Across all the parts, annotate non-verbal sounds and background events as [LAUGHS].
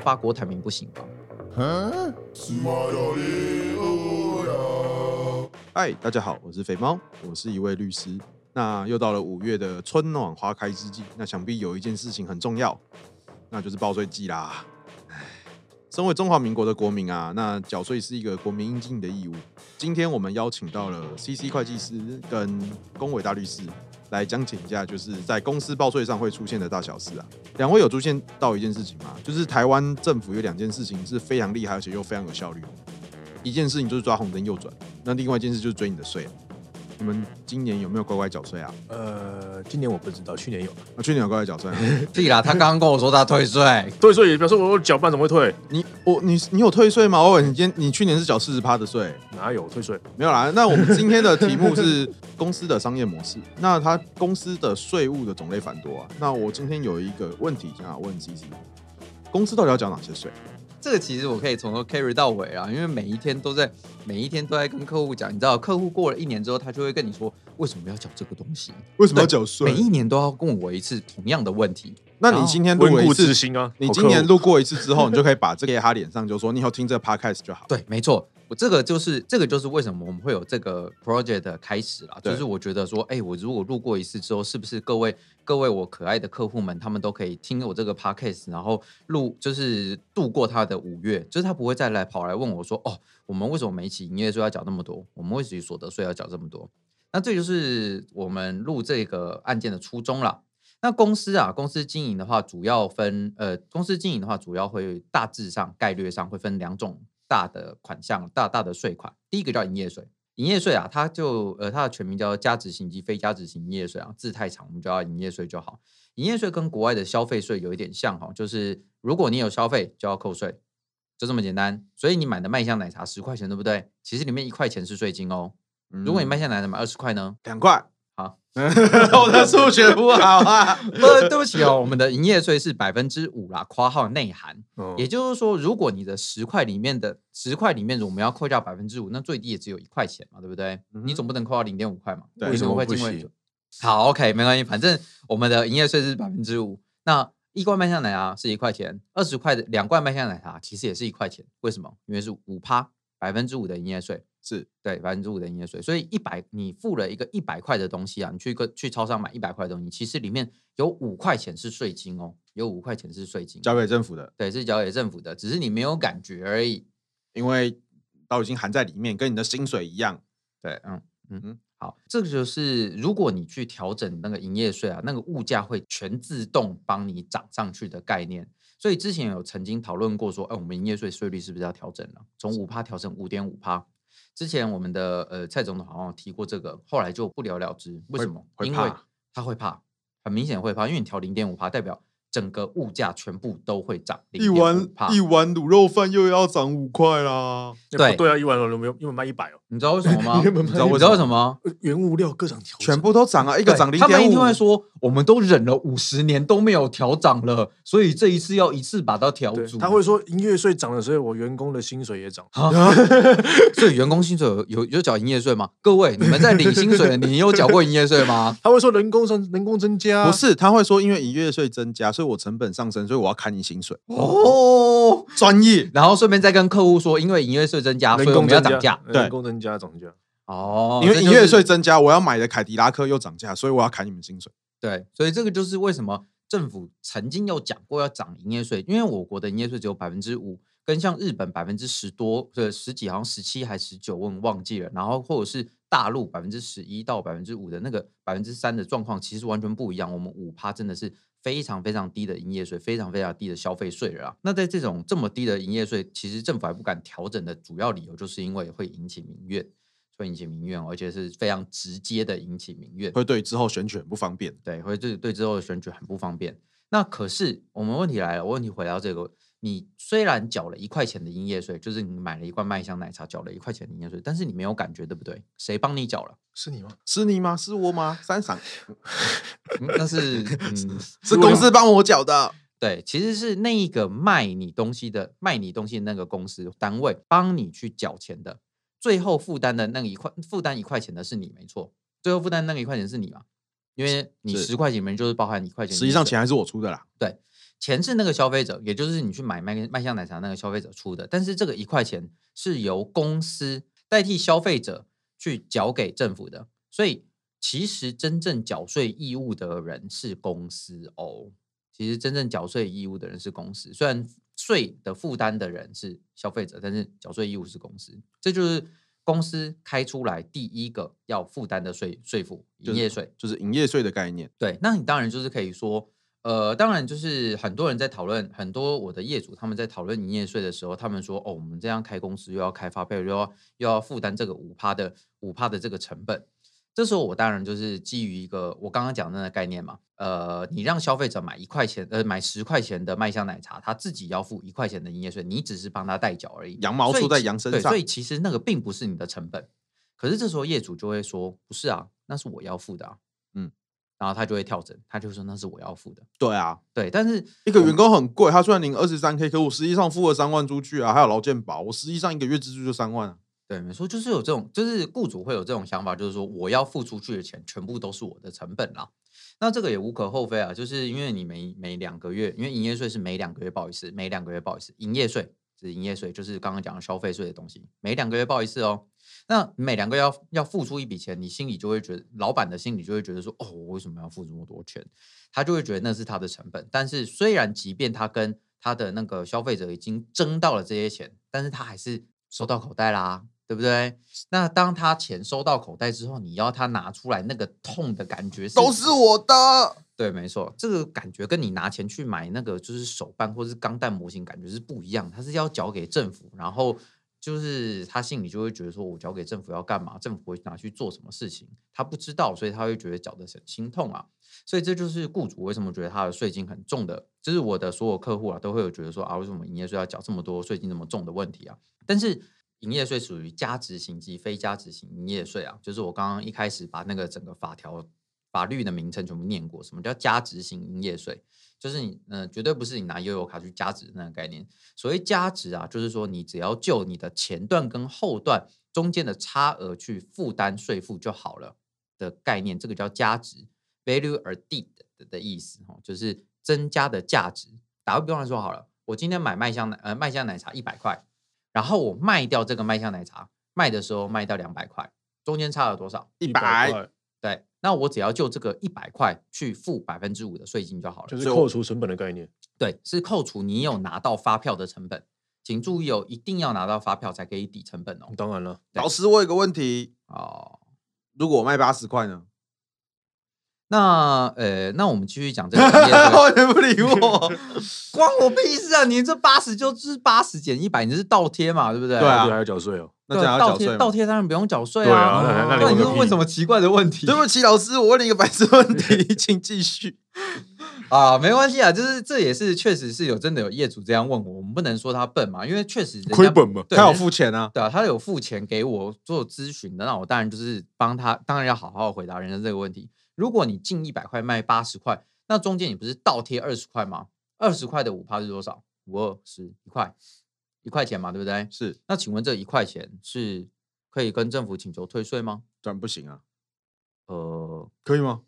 我爸郭台铭不行吧？嗨，大家好，我是肥猫，我是一位律师。那又到了五月的春暖花开之际，那想必有一件事情很重要，那就是报税季啦。唉，身为中华民国的国民啊，那缴税是一个国民应尽的义务。今天我们邀请到了 CC 会计师跟龚伟大律师来讲解一下，就是在公司报税上会出现的大小事啊。两位有出现到一件事情吗？就是台湾政府有两件事情是非常厉害，而且又非常有效率。一件事情就是抓红灯右转，那另外一件事就是追你的税。你们今年有没有乖乖缴税啊？呃，今年我不知道，去年有。啊，去年有乖乖缴税啊？对啦，他刚刚跟我说他退税，退税也表示我缴半怎么会退？你我你你有退税吗？我问你今天你去年是缴四十趴的税，哪有退税？没有啦。那我们今天的题目是公司的商业模式，[LAUGHS] 那他公司的税务的种类繁多啊。那我今天有一个问题想要问 CC，公司到底要缴哪些税？这个其实我可以从头 carry 到尾啊，因为每一天都在每一天都在跟客户讲，你知道，客户过了一年之后，他就会跟你说为什么要缴这个东西，为什么要缴税？每一年都要问我一次同样的问题。那你今天录过一次，啊、你今年路过一次之后，你就可以把这个贴他脸上，就说你以后听这个 podcast 就好。对，没错。我这个就是这个就是为什么我们会有这个 project 的开始啦，就是我觉得说，哎，我如果路过一次之后，是不是各位各位我可爱的客户们，他们都可以听我这个 podcast，然后录就是度过他的五月，就是他不会再来跑来问我说，哦，我们为什么每一期营业税要缴那么多？我们为什么所得税要缴这么多？那这就是我们录这个案件的初衷啦。那公司啊，公司经营的话，主要分呃，公司经营的话，主要会大致上概略上会分两种。大的款项，大大的税款，第一个叫营业税。营业税啊，它就呃，它的全名叫加值型及非加值型营业税啊，字太长，我们就叫营业税就好。营业税跟国外的消费税有一点像哈，就是如果你有消费就要扣税，就这么简单。所以你买的麦香奶茶十块钱，对不对？其实里面一块钱是税金哦。如果你麦香奶茶买二十块呢？两块。好，[LAUGHS] 我的数学不好啊。[LAUGHS] 呃，对不起哦，我们的营业税是百分之五啦，括号内含。哦、也就是说，如果你的十块里面的十块里面，我们要扣掉百分之五，那最低也只有一块钱嘛，对不对？嗯、你总不能扣到零点五块嘛？对，为什么会进位？好，OK，没关系，反正我们的营业税是百分之五。那一罐麦香奶茶是一块钱，二十块的两罐麦香奶茶其实也是一块钱。为什么？因为是五趴，百分之五的营业税。是对百分之五的营业税，所以一百你付了一个一百块的东西啊，你去个去超商买一百块的东西，其实里面有五块钱是税金哦，有五块钱是税金，交给政府的，对，是交给政府的，只是你没有感觉而已，因为都已经含在里面，跟你的薪水一样。对，嗯嗯嗯，好，这个就是如果你去调整那个营业税啊，那个物价会全自动帮你涨上去的概念。所以之前有曾经讨论过说，哎，我们营业税税率是不是要调整了？从五趴调成五点五趴。之前我们的呃蔡总统好像提过这个，后来就不了了之。为什么？因为他会怕，很明显会怕，因为你调零点五帕，代表。整个物价全部都会涨，一碗一碗卤肉饭又要涨五块啦！对对啊，一碗卤肉没有，因为卖一百哦。你知道为什么吗？[LAUGHS] 你知道为什么？原物料各涨调，全部都涨啊！一个涨零点五。他们一定会说，我们都忍了五十年都没有调涨了，所以这一次要一次把它调足。他会说，营业税涨了，所以我员工的薪水也涨。[LAUGHS] 所以员工薪水有有有缴营业税吗？各位，你们在领薪水，[LAUGHS] 你有缴过营业税吗？他会说人工增人工增加，不是，他会说因为营业税增加，所以我成本上升。所以我要砍你薪水哦，[LAUGHS] 专业。然后顺便再跟客户说，因为营业税增加，所以我们要涨价。对，人工增加涨价。哦，因为营业税增加，我要买的凯迪拉克又涨价，所以我要砍你们薪水。对，所以这个就是为什么政府曾经有讲过要涨营业税，因为我国的营业税只有百分之五，跟像日本百分之十多，对，十几好像十七还十九，我忘记了。然后或者是大陆百分之十一到百分之五的那个百分之三的状况，其实完全不一样。我们五趴真的是。非常非常低的营业税，非常非常低的消费税了啊。那在这种这么低的营业税，其实政府还不敢调整的主要理由，就是因为会引起民怨，会引起民怨，而且是非常直接的引起民怨，会对之后选举很不方便。对，会对对之后的选举很不方便。那可是我们问题来了，问题回到这个。你虽然缴了一块钱的营业税，就是你买了一罐麦香奶茶，缴了一块钱的营业税，但是你没有感觉，对不对？谁帮你缴了？是你吗？是你吗？是我吗？三傻，[LAUGHS] 那是 [LAUGHS] 嗯，是公司帮我缴的。对，其实是那一个卖你东西的卖你东西的那个公司单位帮你去缴钱的，最后负担的那个一块负担一块钱的是你，没错，最后负担那个一块钱是你嘛？因为你十块钱里面就是包含一块钱，实际上钱还是我出的啦。对。钱是那个消费者，也就是你去买麦麦香奶茶那个消费者出的，但是这个一块钱是由公司代替消费者去缴给政府的，所以其实真正缴税义务的人是公司哦。其实真正缴税义务的人是公司，虽然税的负担的人是消费者，但是缴税义务是公司，这就是公司开出来第一个要负担的税税负，营业税就是营业税的概念。对，那你当然就是可以说，呃，当然就是很多人在讨论，很多我的业主他们在讨论营业税的时候，他们说，哦，我们这样开公司又要开发票，又要又要负担这个五趴的五趴的这个成本。这时候我当然就是基于一个我刚刚讲的那个概念嘛，呃，你让消费者买一块钱，呃，买十块钱的麦香奶茶，他自己要付一块钱的营业税，你只是帮他代缴而已，羊毛出在羊身上，对，所以其实那个并不是你的成本。可是这时候业主就会说，不是啊，那是我要付的啊，嗯，然后他就会跳针，他就说那是我要付的，对啊，对，但是一个员工很贵，他虽然领二十三 K，可我实际上付了三万出去啊，还有劳健保，我实际上一个月支出就三万啊。对，没错，就是有这种，就是雇主会有这种想法，就是说我要付出去的钱全部都是我的成本啦。那这个也无可厚非啊，就是因为你每每两个月，因为营业税是每两个月报一次，每两个月报一次，营业税是营业税，就是刚刚讲的消费税的东西，每两个月报一次哦。那每两个月要要付出一笔钱，你心里就会觉得，老板的心里就会觉得说，哦，我为什么要付这么多钱？他就会觉得那是他的成本。但是虽然即便他跟他的那个消费者已经争到了这些钱，但是他还是收到口袋啦。对不对？那当他钱收到口袋之后，你要他拿出来，那个痛的感觉是都是我的。对，没错，这个感觉跟你拿钱去买那个就是手办或是钢弹模型感觉是不一样。它是要交给政府，然后就是他心里就会觉得说，我交给政府要干嘛？政府会拿去做什么事情？他不知道，所以他会觉得缴得很心痛啊。所以这就是雇主为什么觉得他的税金很重的，就是我的所有客户啊都会有觉得说啊，为什么营业税要缴这么多税金这么重的问题啊？但是。营业税属于加值型及非加值型营业税啊，就是我刚刚一开始把那个整个法条法律的名称全部念过。什么叫加值型营业税？就是你嗯、呃，绝对不是你拿悠游卡去加值那个概念。所谓加值啊，就是说你只要就你的前段跟后段中间的差额去负担税负就好了的概念，这个叫加值 （value added） 的意思哦，就是增加的价值。打个比方来说好了，我今天买麦香奶呃麦香奶茶一百块。然后我卖掉这个麦香奶茶，卖的时候卖掉两百块，中间差了多少？一百。那我只要就这个一百块去付百分之五的税金就好了，就是扣除成本的概念。对，是扣除你有拿到发票的成本，请注意哦，一定要拿到发票才可以抵成本哦。当然了，老师，我有个问题哦，如果我卖八十块呢？那呃，那我们继续讲这个营业 [LAUGHS] 税。完全不理我，[LAUGHS] 关我屁事啊！你这八十就是八十减一百，你是倒贴嘛，对不对？对啊，还要缴税哦。那这样要缴税？倒贴当然不用缴税啊。对啊，那你是问什么奇怪的问题？对不起，老师，我问了一个白痴问题，[LAUGHS] 请继续。啊，没关系啊，就是这也是确实是有真的有业主这样问我，我们不能说他笨嘛，因为确实亏本嘛，他有付钱啊，对啊，他有付钱给我做咨询的，那我当然就是帮他，当然要好好回答人家这个问题。如果你进一百块卖八十块，那中间你不是倒贴二十块吗？二十块的五趴是多少？五二十一块，一块钱嘛，对不对？是。那请问这一块钱是可以跟政府请求退税吗？当然不行啊。呃，可以吗？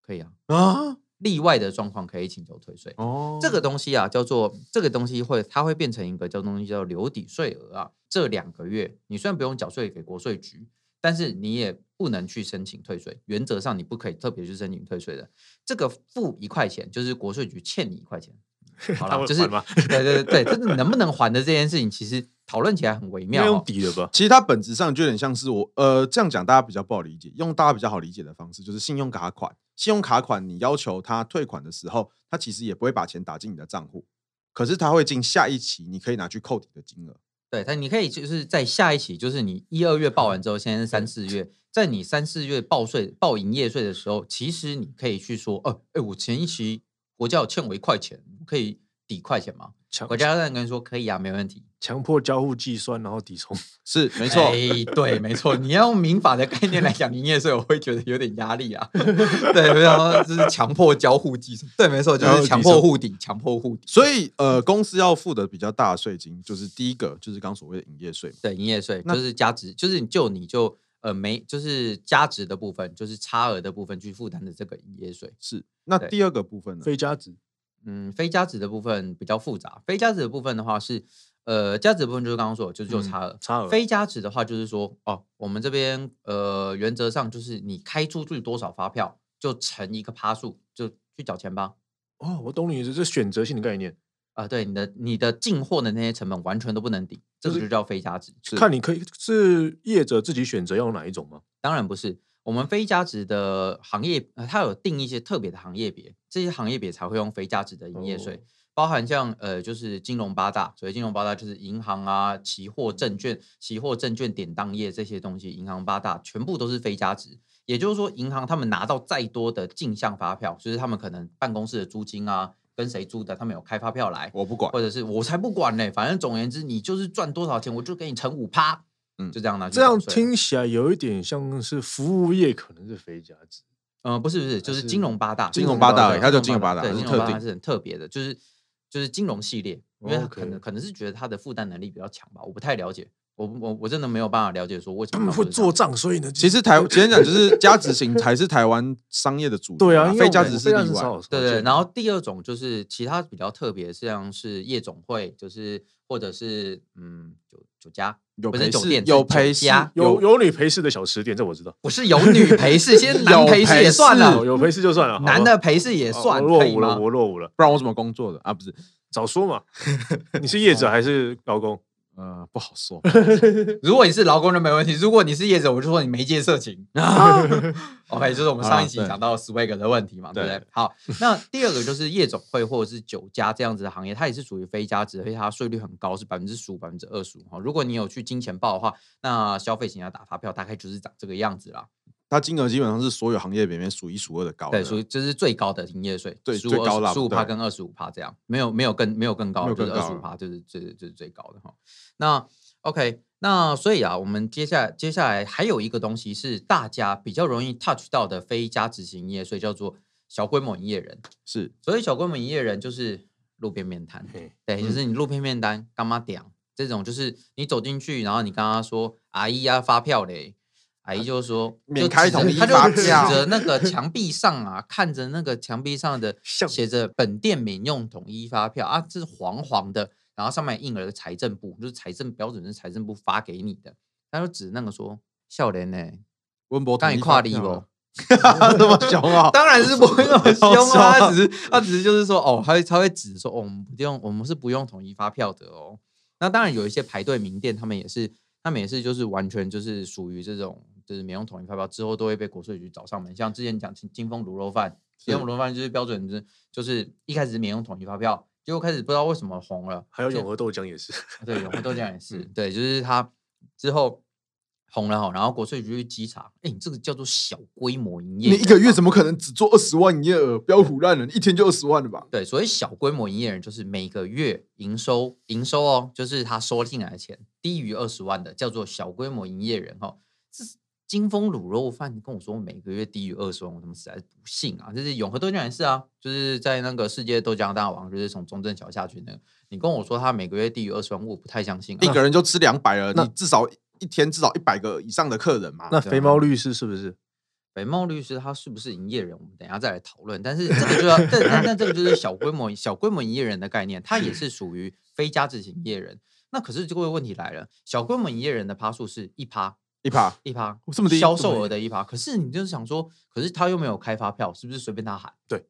可以啊。啊，例外的状况可以请求退税。哦，这个东西啊，叫做这个东西会，它会变成一个叫东西叫留抵税额啊。这两个月你虽然不用缴税给国税局。但是你也不能去申请退税，原则上你不可以特别去申请退税的。这个付一块钱，就是国税局欠你一块钱。[LAUGHS] 好了，就是对对对对，这是能不能还的这件事情，其实讨论起来很微妙。用抵了吧？其实它本质上就有点像是我呃这样讲，大家比较不好理解。用大家比较好理解的方式，就是信用卡款，信用卡款你要求他退款的时候，他其实也不会把钱打进你的账户，可是他会进下一期你可以拿去扣抵的金额。对，但你可以就是在下一期，就是你一二月报完之后，现在是三四月，在你三四月报税报营业税的时候，其实你可以去说，哦，哎，我前一期国家有欠我一块钱，可以抵块钱吗？国家在跟你说可以啊，没问题。强迫交互计算，然后抵充，[LAUGHS] 是没错。哎，对，没错。你要用民法的概念来讲营业税，我会觉得有点压力啊。[LAUGHS] 对，然后就是强迫交互计算。对，没错，就是强迫互抵，强迫互抵。所以，呃，公司要付的比较大的税金，就是第一个，就是刚所谓的营业税。对，营业税就是加值，就是你就你就呃没，就是加值的部分，就是差额的部分去负担的这个营业税。是。那第二个部分呢？非加值。嗯，非加值的部分比较复杂。非加值的部分的话是，呃，加值的部分就是刚刚说的，就是就差额。差额。非加值的话就是说，哦，我们这边呃，原则上就是你开出去多少发票，就乘一个趴数，就去缴钱吧。哦，我懂你意思，这是选择性的概念啊。对，你的你的进货的那些成本完全都不能抵，这个就叫非加值。是看你可以是业者自己选择要哪一种吗？当然不是。我们非加值的行业，呃，它有定一些特别的行业别，这些行业别才会用非加值的营业税，哦、包含像呃，就是金融八大，所以金融八大就是银行啊、期货、证券、期货、证券典当业这些东西，银行八大全部都是非加值。也就是说，银行他们拿到再多的进项发票，就是他们可能办公室的租金啊，跟谁租的，他们有开发票来，我不管，或者是我才不管呢，反正总而言之，你就是赚多少钱，我就给你乘五趴。嗯，就这样拿。这样听起来有一点像是服务业可能是非价值。嗯，不是不是，就是金融八大，金融八大，它叫金融八大，对，金融八大是很特别的，就是就是金融系列，因为可能可能是觉得它的负担能力比较强吧，我不太了解。我我我真的没有办法了解说为什么会做账，所以呢，其实台简单讲就是 [LAUGHS] 加值型才是台湾商业的主对啊，非加值是例外。对对，然后第二种就是其他比较特别，像是夜总会，就是或者是嗯酒酒家，有陪酒店，有陪侍，有有女陪侍的小吃店，这我知道。不是有女陪侍，先 [LAUGHS] 男陪侍也算了，有陪侍就算了，男的陪侍也算。我落伍了，我落伍了，不然我怎么工作的啊？不是，早说嘛，[LAUGHS] 你是业者还是劳工？呃，不好说。[LAUGHS] 如果你是劳工就没问题，如果你是业者，我就说你媒介色情。[LAUGHS] OK，就是我们上一集讲到 Swag 的问题嘛，啊、对，不对？好，那第二个就是夜总会或者是酒家这样子的行业，它也是属于非加值，而且它税率很高，是百分之十五、百分之二十五。如果你有去金钱豹的话，那消费型要打发票，大概就是长这个样子啦。它金额基本上是所有行业里面数一数二的高的，对，属于就是最高的营业税，对，最高了，十五趴跟二十五趴这样，没有没有更没有更高，就是二十五趴就是最就是最高的哈。那 OK，那所以啊，我们接下来接下来还有一个东西是大家比较容易 touch 到的非加值型营业税，叫做小规模营业人。是，所以小规模营业人就是路边面摊，对，就是你路边面摊干嘛点这种，就是你走进去，然后你跟他说阿姨啊发票嘞。阿姨就说，免开统一发票，他就指着那个墙壁上啊，看着那个墙壁上的写着“本店免用统一发票”啊，这是黄黄的，然后上面印了个财政部，就是财政标准是财政部发给你的。他就指那个说：“笑脸呢？温博刚你跨立不？那 [LAUGHS] 么凶啊？当然是不会那么 [LAUGHS] 凶啊，他只是他只是就是说哦，他会他会指说哦，我们不用，我们是不用统一发票的哦。那当然有一些排队名店，他们也是，他们也是就是完全就是属于这种。”就是免用统一发票之后都会被国税局找上门，像之前讲金金丰卤肉饭，金丰卤肉饭就是标准，是就是一开始免用统一发票，结果开始不知道为什么红了。还有永和豆浆也是，对，永和豆浆也是，对，就是它之后红了哈，然后国税局去稽查，哎，你这个叫做小规模营业，你一个月怎么可能只做二十万营业额？不要唬烂人，一天就二十万了吧？对，所以小规模营业人就是每个月营收营收哦，就是他收进来的钱低于二十万的，叫做小规模营业人哈，这是。金丰卤肉饭，你跟我说每个月低于二十万，我他妈实在是不信啊！就是永和豆浆也是啊，就是在那个世界豆浆大王，就是从中正桥下去那个，你跟我说他每个月低于二十万，我不太相信啊。一个人就吃两百了，你至少一天至少一百个以上的客人嘛。那肥猫律师是不是？肥猫律师他是不是营业人？我们等一下再来讨论。但是这个就要，但但但这个就是小规模小规模营业人的概念，他也是属于非加值型营业人。那可是这个问题来了，小规模营业人的趴数是一趴。一趴一趴，这么低，销售额的一趴。可是你就是想说，可是他又没有开发票，是不是随便他喊？对，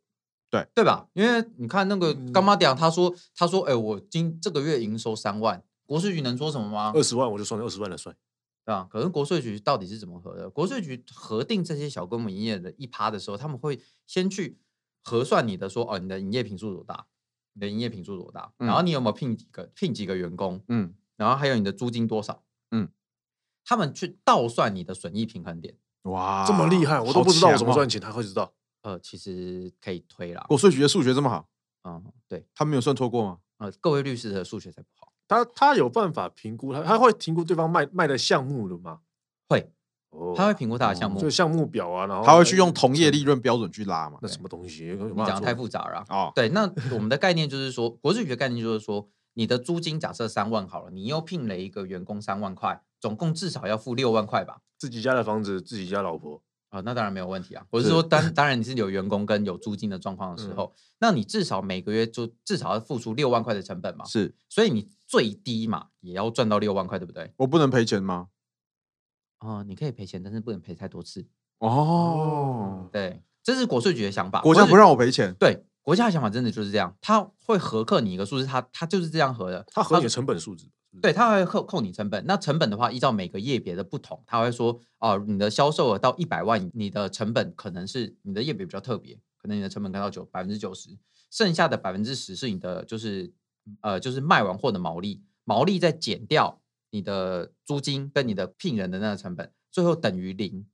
对，对吧？因为你看那个干妈讲，他说，他说，哎、欸，我今这个月营收三万，国税局能说什么吗？二十万我就算二十万的税，对吧？可是国税局到底是怎么核的？国税局核定这些小规模营业的一趴的时候，他们会先去核算你的说，哦，你的营业品数多大？你的营业品数多大？然后你有没有聘几个聘几个员工？嗯，然后还有你的租金多少？嗯。他们去倒算你的损益平衡点，哇，这么厉害，我都不知道我怎么赚钱，他会知道。呃，其实可以推啦。国税局的数学这么好，嗯，对，他没有算错过吗？呃，各位律师的数学才不好。他他有办法评估他，他会评估对方卖卖的项目的吗？会，他会评估他的项目，就项目表啊，然后他会去用同业利润标准去拉嘛？那什么东西？你讲的太复杂了啊。对，那我们的概念就是说，国税局的概念就是说。你的租金假设三万好了，你又聘了一个员工三万块，总共至少要付六万块吧？自己家的房子，自己家老婆啊，那当然没有问题啊。我是说当，当当然你是有员工跟有租金的状况的时候，嗯、那你至少每个月就至少要付出六万块的成本嘛。是，所以你最低嘛也要赚到六万块，对不对？我不能赔钱吗？哦、呃，你可以赔钱，但是不能赔太多次。哦，对，这是国税局的想法。国家不让我赔钱。对，国家的想法真的就是这样，他会核课你一个数字，他他就是这样核的，他核你的成本数字。对，他会扣扣你成本。那成本的话，依照每个业别的不同，他会说哦、呃，你的销售额到一百万，你的成本可能是你的业别比较特别，可能你的成本达到九百分之九十，剩下的百分之十是你的就是呃就是卖完货的毛利，毛利再减掉你的租金跟你的聘人的那个成本，最后等于零，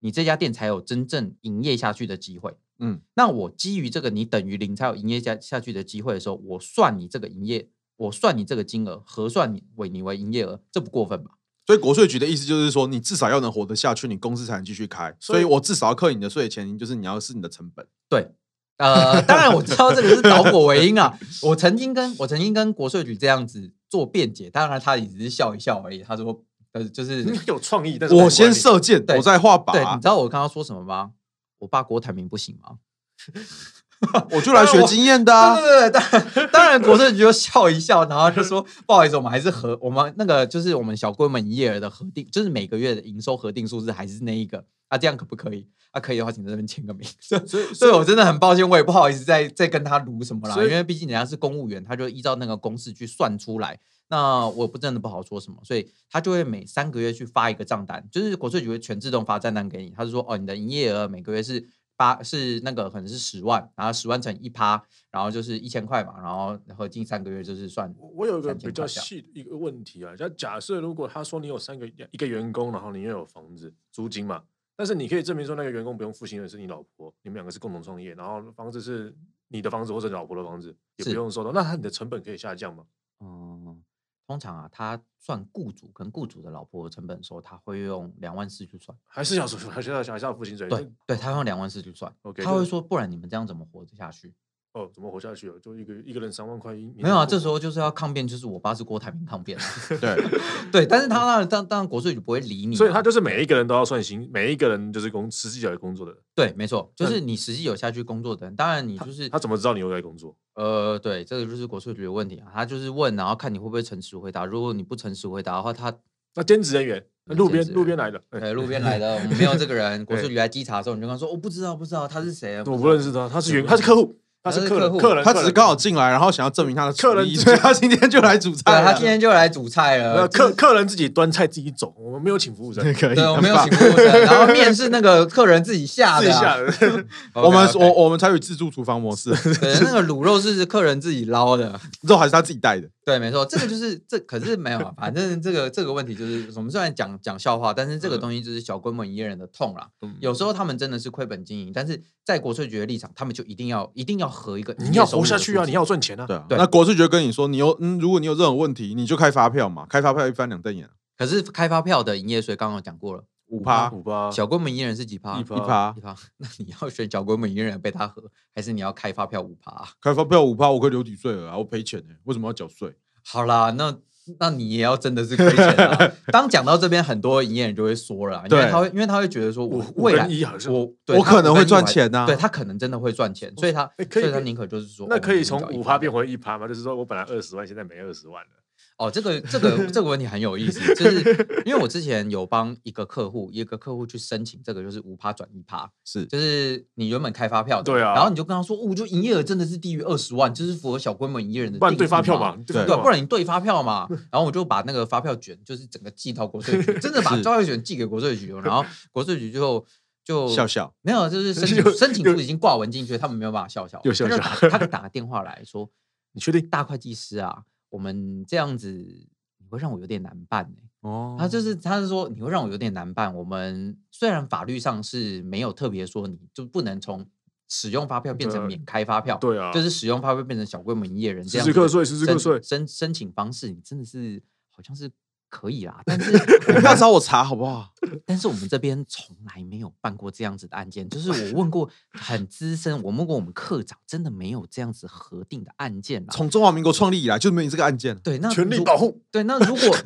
你这家店才有真正营业下去的机会。嗯，那我基于这个你等于零才有营业下下去的机会的时候，我算你这个营业。我算你这个金额，核算你为你为营业额，这不过分吧？所以国税局的意思就是说，你至少要能活得下去，你公司才能继续开。所以我至少要扣你的税钱，就是你要是你的成本。对，呃，当然我知道这个是导果为因啊。我曾经跟我曾经跟国税局这样子做辩解，当然他也只是笑一笑而已。他说，呃，就是你有创意，但是我先射箭，我再画靶。对，你知道我刚刚说什么吗？我爸郭台铭不行吗？[LAUGHS] [LAUGHS] 我就来学经验的、啊，[LAUGHS] 对对对，当然 [LAUGHS] 当然，国税局就笑一笑，然后就说不好意思，我们还是核我们那个就是我们小规模营业额的核定，就是每个月的营收核定数字还是那一个啊，这样可不可以？啊，可以的话，请在这边签个名。所以所以，所以我真的很抱歉，我也不好意思再再跟他撸什么啦，因为毕竟人家是公务员，他就依照那个公式去算出来，那我不真的不好说什么，所以他就会每三个月去发一个账单，就是国税局会全自动发账单给你，他就说哦，你的营业额每个月是。八是那个可能是十万，然后十万乘一趴，然后就是一千块嘛，然后合计三个月就是算。我有一个比较细的一个问题啊，就假设如果他说你有三个一个员工，然后你又有房子租金嘛，但是你可以证明说那个员工不用付薪水是你老婆，你们两个是共同创业，然后房子是你的房子或者你老婆的房子，也不用收到，那他你的成本可以下降吗？嗯。通常啊，他算雇主跟雇主的老婆成本的时候，他会用两万四去算，还是要说 [LAUGHS] 还是要还是要付薪水？对，对他用两万四去算他会说，不然你们这样怎么活得下去？哦，怎么活下去了？就一个一个人三万块一，没有啊，这时候就是要抗辩，就是我爸是郭台铭抗辩对 [LAUGHS] 对，但是他当然当当然国税局不会理你，所以他就是每一个人都要算薪，每一个人就是工实际有来工作的。对，没错，就是你实际有下去工作的人，当然你就是他，他怎么知道你有在工作？呃，对，这个就是国税局的问题啊，他就是问，然后看你会不会诚实回答。如果你不诚实回答的话，他那兼职人员，路边路边来的，对，路边来的，我们没有这个人。[LAUGHS] 国税局来稽查的时候，你就跟他说，我不知道，不知道他是谁，我不认识他，他是员，他是客户。他是客人，客人，他只是刚好进来，然后想要证明他的客人，所以他今天就来煮菜。他今天就来煮菜了。客客人自己端菜自己走，我们没有请服务生。[LAUGHS] 可以，对，我们没有请服务生。[LAUGHS] 然后面是那个客人自己下的，下的。[LAUGHS] 我们我我们采取自助厨房模式。对，那个卤肉是客人自己捞的，肉还是他自己带的。对，没错，这个就是这，可是没有啊。反正这个这个问题就是，我们虽然讲讲笑话，但是这个东西就是小规模营业人的痛啦。有时候他们真的是亏本经营，但是在国税局的立场，他们就一定要一定要合一个你要。活下去啊！你要赚钱啊！对啊，那国税局跟你说，你有嗯，如果你有这种问题，你就开发票嘛，开发票一翻两瞪眼。可是开发票的营业税刚刚讲过了，五趴五趴，小规模营业人是几趴？一趴一趴。[LAUGHS] 那你要选小规模营业人被他合，还是你要开发票五趴？开发票五趴，我可以留抵税额啊，我赔钱呢，为什么要缴税？好啦，那。那你也要真的是亏钱啊！[LAUGHS] 当讲到这边，很多营业人就会说了，因为他会，因为他会觉得说，我未来我我可能会赚钱呐，对他可能真的会赚钱，所以他所以他宁可就是说，那可以从五趴变回一趴吗？就是说我本来二十万，现在没二十万了。哦，这个这个这个问题很有意思，就是因为我之前有帮一个客户，一个客户去申请这个，就是五趴转一趴，是。就是你原本开发票的，对啊，然后你就跟他说，哦，就营业额真的是低于二十万，就是符合小规模营业人的，不然对发票嘛，对，不然你对发票嘛，然后我就把那个发票卷，就是整个寄到国税局，真的把发票卷寄给国税局，然后国税局就就笑笑，没有，就是申 [LAUGHS] 请申请书已经挂文进去，他们没有办法笑笑，就笑笑，他就打个电话来说，你确定？大会计师啊，我们这样子。会让我有点难办呢。哦，他就是，他是说你会让我有点难办。我们虽然法律上是没有特别说你就不能从使用发票变成免开发票，对啊，就是使用发票变成小规模营业人这样。实时刻税，实时刻税申申请方式，你真的是好像是。可以啦，[LAUGHS] 但是不要找我查好不好？[LAUGHS] 但是我们这边从来没有办过这样子的案件，就是我问过 [LAUGHS] 很资深，我问过我们科长，真的没有这样子核定的案件。从中华民国创立以来就没有这个案件。对，那权力保护。对，那如果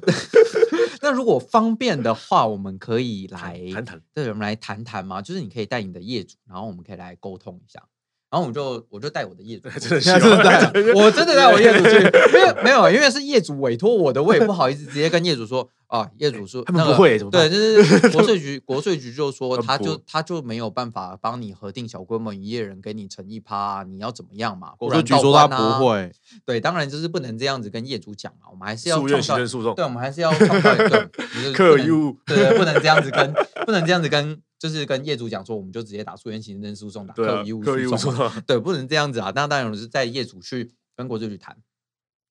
那如果方便的话，我们可以来谈谈，对，我们来谈谈嘛。就是你可以带你的业主，然后我们可以来沟通一下。然后我就我就带我的业主，真的真的带，我真的带我业主去，[LAUGHS] 因为没有，因为是业主委托我的，我也不好意思直接跟业主说啊。业主说他们不会，对，就是 [LAUGHS] 国税局，国税局就说他就他就没有办法帮你核定小规模营业人给你乘一趴，你要怎么样嘛？国税局说他不会，对，当然就是不能这样子跟业主讲嘛，我们还是要诉讼，对，我们还是要创造一个 [LAUGHS] 客户，对，不能这样子跟，不能这样子跟。就是跟业主讲说，我们就直接打诉愿行政诉讼，打客户义务诉讼，对，不能这样子啊。那当然是在业主去跟国税局谈。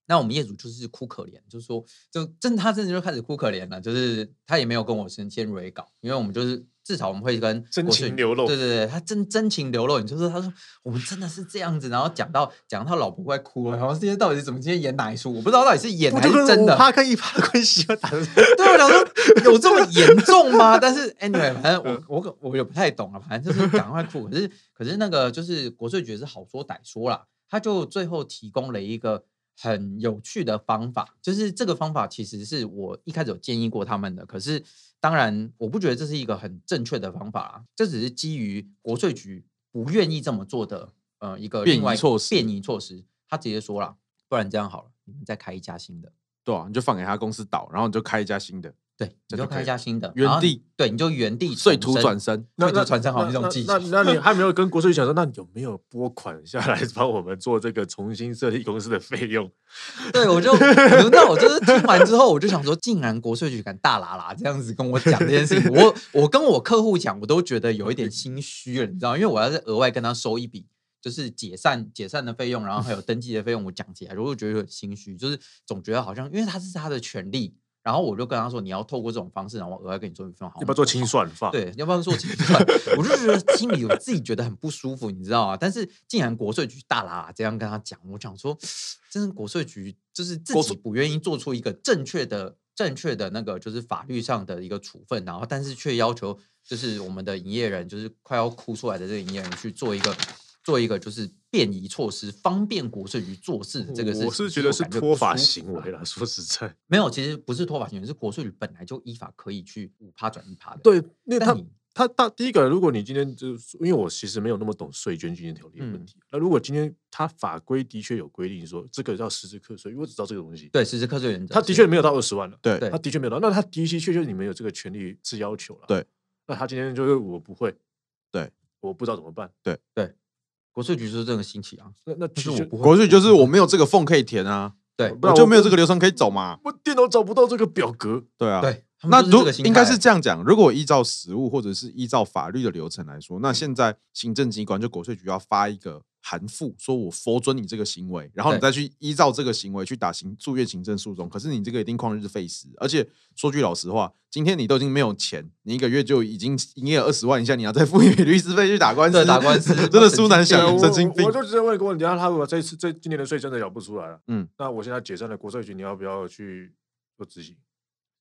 那我们业主就是哭可怜，就是说，就真他真的就开始哭可怜了，就是他也没有跟我先先蕊稿，因为我们就是至少我们会跟真情流露，对对对，他真真情流露，你就是他说我们真的是这样子，然后讲到讲到他老婆快哭了，然后今天到底是怎么今天演哪一出？我不知道到底是演还是真的。他跟一趴的关系要打，对我想说 [LAUGHS] 有这么严重吗？但是 [LAUGHS] anyway，反正我我我也不太懂了，反正就是赶快哭。可是可是那个就是国税局是好说歹说啦，他就最后提供了一个。很有趣的方法，就是这个方法其实是我一开始有建议过他们的，可是当然我不觉得这是一个很正确的方法啊，这只是基于国税局不愿意这么做的呃一个另外措施。便宜措施，他直接说了，不然这样好了，你们再开一家新的，对啊，你就放给他公司倒，然后你就开一家新的。对，你就开一家新的原地，对，你就原地碎土转身，那那传承好一种技巧。那那你还没有 [LAUGHS] 跟国税局讲说，那你有没有拨款下来帮我们做这个重新设立公司的费用？对，我就那我就是听完之后，我就想说，竟然国税局敢大喇喇这样子跟我讲这件事情，我我跟我客户讲，我都觉得有一点心虚了，你知道，因为我要是额外跟他收一笔，就是解散解散的费用，然后还有登记的费用，我讲起来，我就觉得很心虚，就是总觉得好像，因为他是他的权利。然后我就跟他说：“你要透过这种方式，然后我额外跟你做一份好。要不要做清算法？对，要不要做清算？[LAUGHS] 我就觉得心里有自己觉得很不舒服，你知道吗？但是竟然国税局大喇喇这样跟他讲，我想说，真的国税局就是自己不愿意做出一个正确的、正确的那个就是法律上的一个处分，然后但是却要求就是我们的营业人，就是快要哭出来的这个营业人去做一个。”做一个就是便宜措施，方便国税局做事的这个事情，我是觉得是脱法行为了。说实在，没有，其实不是脱法行为，是国税局本来就依法可以去五趴转一趴的。对，那他他他第一个，如果你今天就是因为我其实没有那么懂税捐基金条例的问题，那、嗯、如果今天他法规的确有规定说这个叫实质课税，因为我只知道这个东西，对，实质课税原则，他的确没有到二十万了，对，他的确没有到，那他的确确就是你们有这个权利是要求了，对，那他今天就是我不会，对，我不知道怎么办，对对。国税局就是这个心情啊，那那其实国税就是我没有这个缝可以填啊，对，我就没有这个流程可以走嘛，我电脑找不到这个表格，对啊，对，那如应该是这样讲，如果依照实务或者是依照法律的流程来说，那现在行政机关就国税局要发一个。函复说：“我佛准你这个行为，然后你再去依照这个行为去打行住院行政诉讼。可是你这个一定旷日费时，而且说句老实话，今天你都已经没有钱，你一个月就已经营业额二十万以下，你要再付一笔律师费去打官司，打官司真的苏难想，神经病。我就直接问一个问题：，他如果这次这今年的税真的缴不出来了，嗯，那我现在解散了国税局，你要不要去做执行？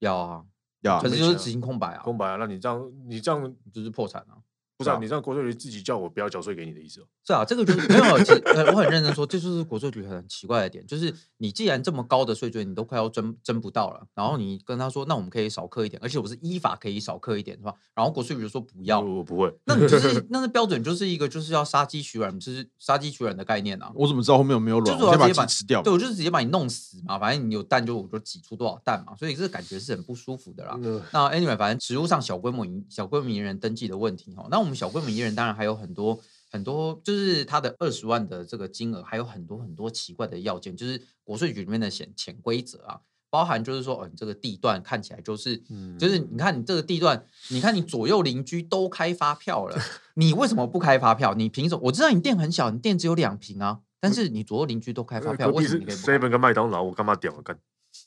要啊，要，可是就是执行空白啊，空白啊。那你这样，你这样就是破产啊。”不是啊，你让国税局自己叫我不要缴税给你的意思哦？是啊，这个就是没有。其实我很认真说，这就是国税局很奇怪的点，就是你既然这么高的税捐，你都快要征征不到了，然后你跟他说，那我们可以少课一点，而且我是依法可以少课一点，是吧？然后国税局说不要，我不会。那你就是 [LAUGHS] 那是标准，就是一个就是要杀鸡取卵，就是杀鸡取卵的概念啊。我怎么知道后面有没有卵？就是我直接把鸡吃掉。对，我就是直接把你弄死嘛，反正你有蛋就我就挤出多少蛋嘛，所以这个感觉是很不舒服的啦。嗯、那 anyway，反正实物上小规模营小规模营业人登记的问题哈，那我们小规模营业人当然。还有很多很多，就是他的二十万的这个金额，还有很多很多奇怪的要件，就是国税局里面的潜潜规则啊，包含就是说，哦，你这个地段看起来就是，嗯，就是你看你这个地段，你看你左右邻居都开发票了，你为什么不开发票？你凭什么？我知道你店很小，你店只有两平啊，但是你左右邻居都开发票，为什么你可以不开？seven 跟麦当劳，我干嘛屌啊干？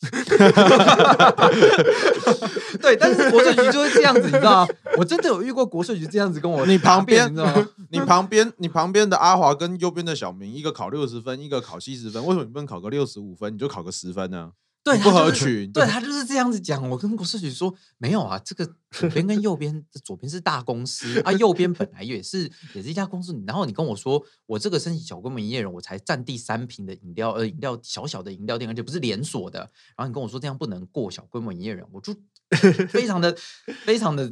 [LAUGHS] 对，但是国税局就是这样子，你知道吗？我真的有遇过国税局这样子跟我。你旁边，你知道吗？你旁边，你旁边的阿华跟右边的小明，一个考六十分，一个考七十分，为什么你不能考个六十五分，你就考个十分呢？对，不合群。对，他就是这样子讲。我跟国税局说，没有啊，这个 [LAUGHS] 左边跟右边，左边是大公司啊，右边本来也是也是一家公司。然后你跟我说，我这个申请小规模营业人，我才占第三瓶的饮料呃饮料小小的饮料店，而且不是连锁的。然后你跟我说这样不能过小规模营业人，我就非常的非常的。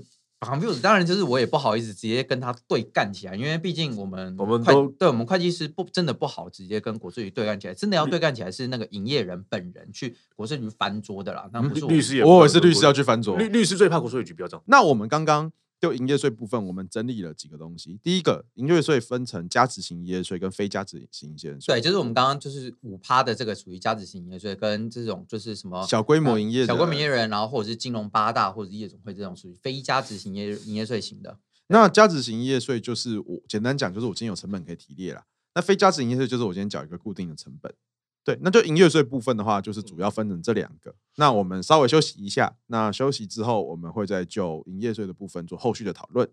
当然，就是我也不好意思直接跟他对干起来，因为毕竟我们我们都对我们会计师不真的不好直接跟国税局对干起来，真的要对干起来是那个营业人本人去国税局翻桌的啦。那不是律师也，我也是律师要去翻桌，律律师最怕国税局不要这样。那我们刚刚。就营业税部分，我们整理了几个东西。第一个，营业税分成加值型营业税跟非加值型营业税。对，就是我们刚刚就是五趴的这个属于加值型营业税，跟这种就是什么小规模营业、小规模营业人，然后或者是金融八大或者是夜总会这种属于非加值型营业营业税型的。那加值型营业税就是我简单讲，就是我今天有成本可以提列了。那非加值营业税就是我今天缴一个固定的成本。对，那就营业税部分的话，就是主要分成这两个。那我们稍微休息一下，那休息之后，我们会再就营业税的部分做后续的讨论。